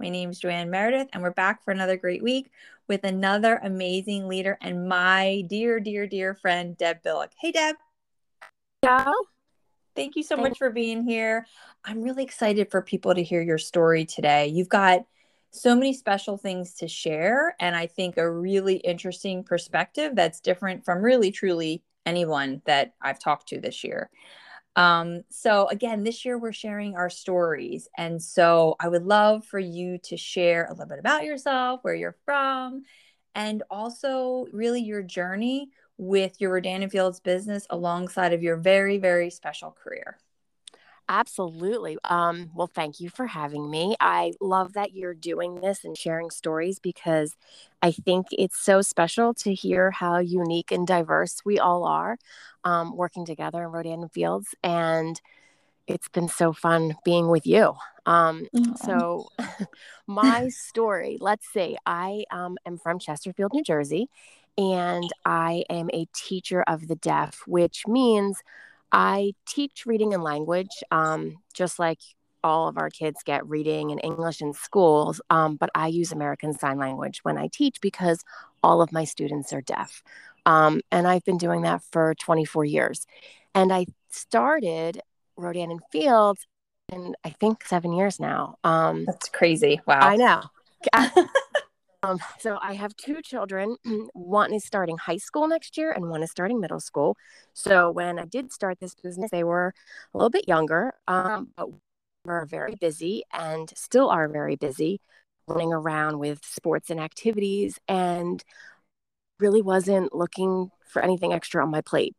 My name is Joanne Meredith, and we're back for another great week with another amazing leader and my dear, dear, dear friend, Deb Bilik. Hey, Deb. Ciao. Thank you so much for being here. I'm really excited for people to hear your story today. You've got so many special things to share, and I think a really interesting perspective that's different from really, truly anyone that I've talked to this year. Um, so again, this year we're sharing our stories. And so I would love for you to share a little bit about yourself, where you're from, and also really your journey with your Rodan Fields business alongside of your very, very special career. Absolutely. Um, well, thank you for having me. I love that you're doing this and sharing stories because I think it's so special to hear how unique and diverse we all are um, working together in Rodan Fields. And it's been so fun being with you. Um, so, my story let's see, I um, am from Chesterfield, New Jersey, and I am a teacher of the deaf, which means I teach reading and language, um, just like all of our kids get reading and English in schools, um, but I use American Sign Language when I teach because all of my students are deaf. Um, and I've been doing that for 24 years. And I started Rodan and Fields in, I think, seven years now. Um, That's crazy. Wow. I know. Um, so I have two children. one is starting high school next year, and one is starting middle school. So when I did start this business, they were a little bit younger, um, but we're very busy and still are very busy, running around with sports and activities, and really wasn't looking for anything extra on my plate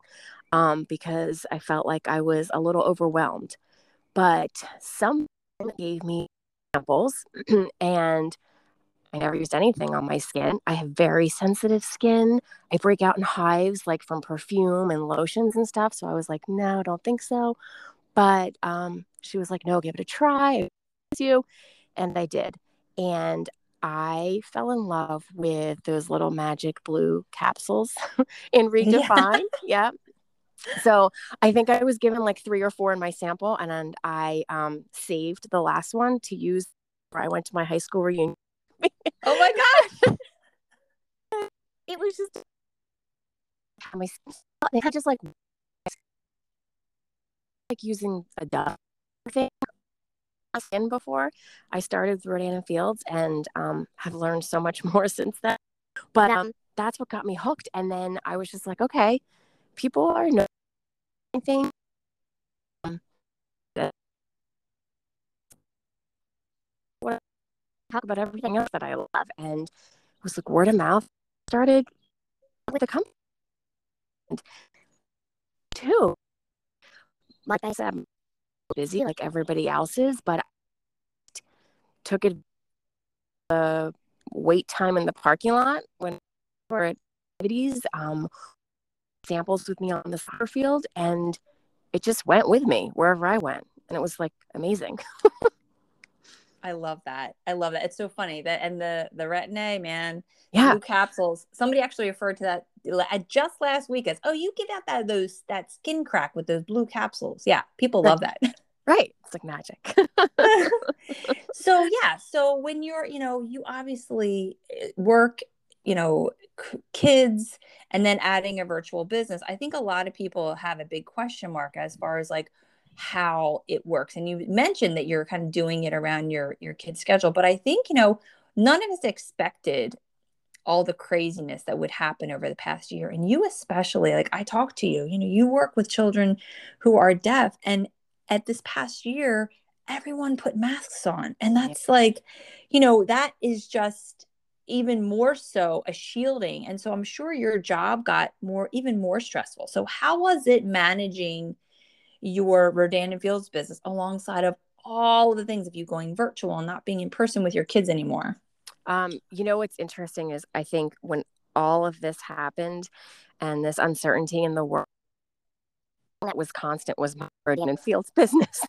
um, because I felt like I was a little overwhelmed. But someone gave me examples and I never used anything on my skin. I have very sensitive skin. I break out in hives like from perfume and lotions and stuff. So I was like, no, I don't think so. But um, she was like, no, give it a try. You. And I did. And I fell in love with those little magic blue capsules in Redefine. Yeah. yeah. So I think I was given like three or four in my sample, and, and I um, saved the last one to use. I went to my high school reunion oh my gosh. it was just my they had just like like using a duck thing in before I started with Rodan and Fields and um, have learned so much more since then. But um, that's what got me hooked. And then I was just like, okay, people are no anything. Talk about everything else that I love. And it was like word of mouth started with a company. And Too. Like I said, I'm busy like everybody else is, but I took it the wait time in the parking lot when for activities, um, samples with me on the soccer field, and it just went with me wherever I went. And it was like amazing. I love that. I love that. It's so funny that and the the retin-A man, yeah, blue capsules. Somebody actually referred to that just last week as, oh, you give out that those that skin crack with those blue capsules. Yeah, people love that. Right. It's like magic. so yeah, so when you're, you know, you obviously eh, work, you know, c- kids and then adding a virtual business. I think a lot of people have a big question mark as far as like how it works and you mentioned that you're kind of doing it around your your kid's schedule but i think you know none of us expected all the craziness that would happen over the past year and you especially like i talk to you you know you work with children who are deaf and at this past year everyone put masks on and that's yeah. like you know that is just even more so a shielding and so i'm sure your job got more even more stressful so how was it managing your rodan and fields business alongside of all of the things of you going virtual and not being in person with your kids anymore um, you know what's interesting is I think when all of this happened and this uncertainty in the world that was constant was Rodan and Fields business.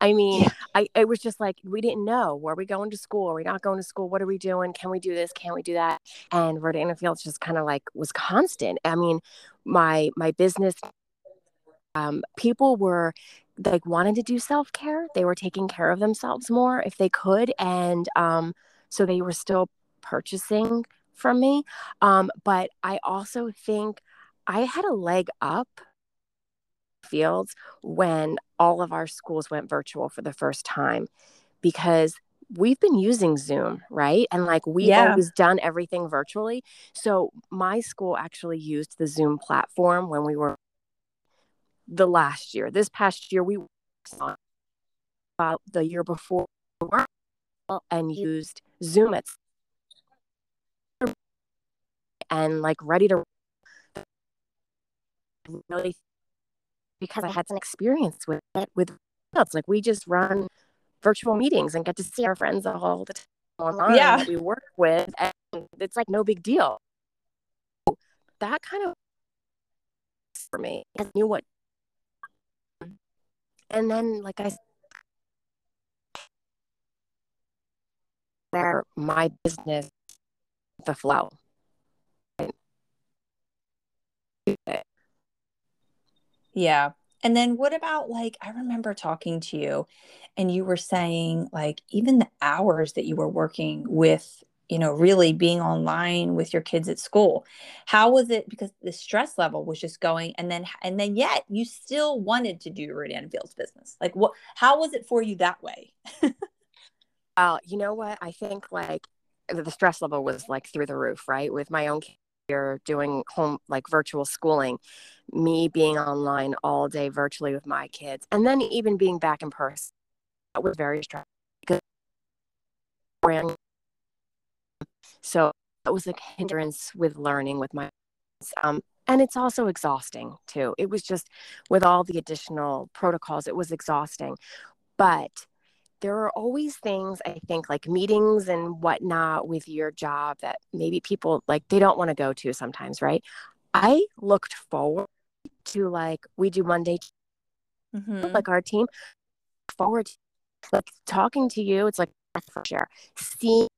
I mean, I it was just like we didn't know. Were we going to school? Are we not going to school? What are we doing? Can we do this? Can we do that? And Rodan and Fields just kind of like was constant. I mean, my my business um, people were like wanted to do self-care. They were taking care of themselves more if they could. And um, so they were still purchasing from me. Um, but I also think I had a leg up fields when all of our schools went virtual for the first time because we've been using Zoom, right? And like we've yeah. always done everything virtually. So my school actually used the Zoom platform when we were the last year. This past year, we worked on about uh, the year before and used Zoom at and like ready to really because I had some experience with it with it's like we just run virtual meetings and get to see our friends all the time online yeah. that we work with and it's like no big deal. That kind of for me. I knew what and then like I where my business the flow. Yeah. And then what about like I remember talking to you and you were saying like even the hours that you were working with you know really being online with your kids at school how was it because the stress level was just going and then and then yet you still wanted to do Rodan Fields business like what how was it for you that way uh, you know what? I think like the stress level was like through the roof, right? With my own here doing home like virtual schooling, me being online all day virtually with my kids, and then even being back in person. That was very stressful because so that was a hindrance with learning with my um, and it's also exhausting too. It was just with all the additional protocols, it was exhausting. But there are always things I think like meetings and whatnot with your job that maybe people like they don't want to go to sometimes, right? I looked forward to like we do Monday, mm-hmm. like our team forward to, like talking to you. It's like for sure seeing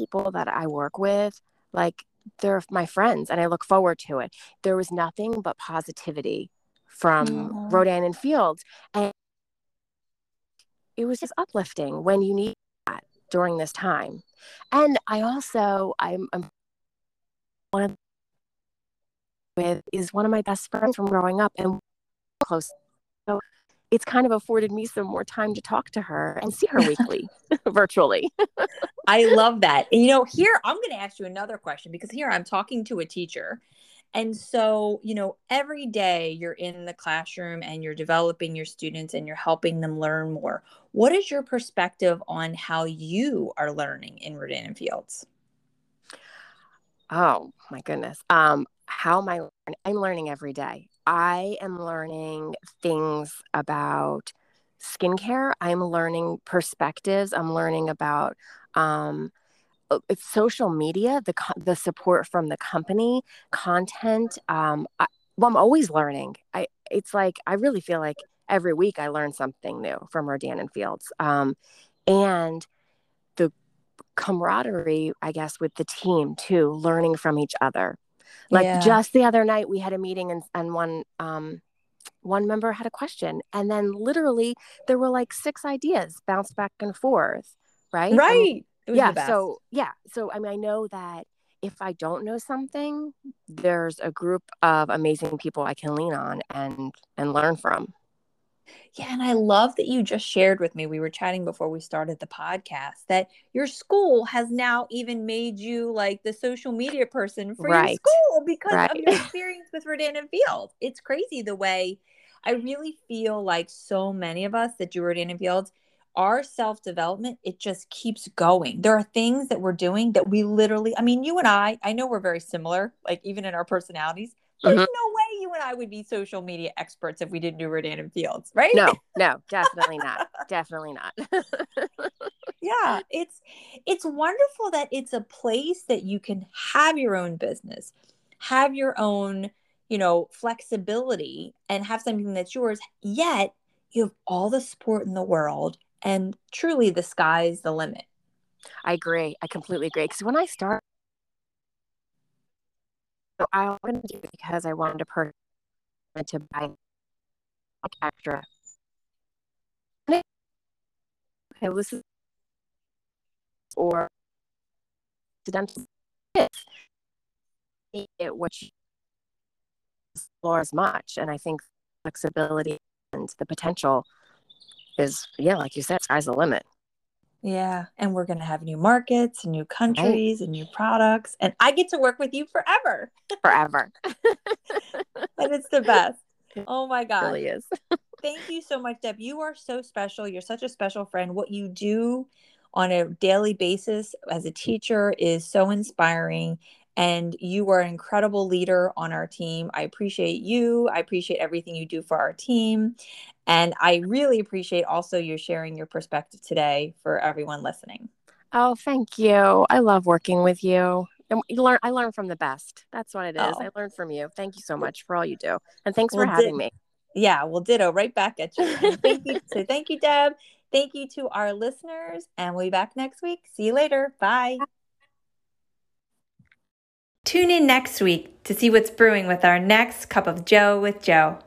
people that I work with, like they're my friends, and I look forward to it. There was nothing but positivity from mm-hmm. Rodan and Fields, and it was just uplifting when you need that during this time. And I also, I'm, I'm one of with is one of my best friends from growing up and close. It's kind of afforded me some more time to talk to her and see her weekly virtually. I love that. And you know, here I'm going to ask you another question because here I'm talking to a teacher and so, you know, every day you're in the classroom and you're developing your students and you're helping them learn more. What is your perspective on how you are learning in Rodan and Fields? Oh my goodness. Um, how am I learning? I'm learning every day. I am learning things about skincare. I'm learning perspectives. I'm learning about um, uh, it's social media, the the support from the company, content. Um, I, well, I'm always learning. I it's like I really feel like every week I learn something new from Rodan and Fields, um, and the camaraderie, I guess, with the team too, learning from each other. Like yeah. just the other night, we had a meeting and and one um, one member had a question, and then literally there were like six ideas bounced back and forth. Right. Right. And, yeah. So yeah. So I mean, I know that if I don't know something, there's a group of amazing people I can lean on and and learn from. Yeah, and I love that you just shared with me. We were chatting before we started the podcast that your school has now even made you like the social media person for right. your school because right. of your experience with Rodan and Fields. It's crazy the way I really feel like so many of us that do Rodan and Fields, our self development, it just keeps going. There are things that we're doing that we literally, I mean, you and I, I know we're very similar, like even in our personalities, there's mm-hmm. no way you and I would be social media experts if we didn't do Rodan and Fields, right? No, no, definitely not. definitely not. yeah, it's it's wonderful that it's a place that you can have your own business, have your own, you know, flexibility and have something that's yours, yet you have all the support in the world and truly the sky's the limit. I agree. I completely agree. Because when I started so I wanted to do it because I wanted to purchase to buy extra. Okay, this is or accidental it which explore as much, and I think flexibility and the potential is yeah, like you said, sky's the limit. Yeah. And we're going to have new markets and new countries right. and new products. And I get to work with you forever. Forever. and it's the best. Oh my God. It really is. Thank you so much, Deb. You are so special. You're such a special friend. What you do on a daily basis as a teacher is so inspiring. And you are an incredible leader on our team. I appreciate you. I appreciate everything you do for our team. And I really appreciate also you sharing your perspective today for everyone listening. Oh, thank you. I love working with you. And you learn I learn from the best. That's what it is. Oh. I learn from you. Thank you so much for all you do. And thanks well, for having me. Yeah, well ditto right back at you. thank you. So thank you, Deb. Thank you to our listeners. And we'll be back next week. See you later. Bye. Tune in next week to see what's brewing with our next cup of Joe with Joe.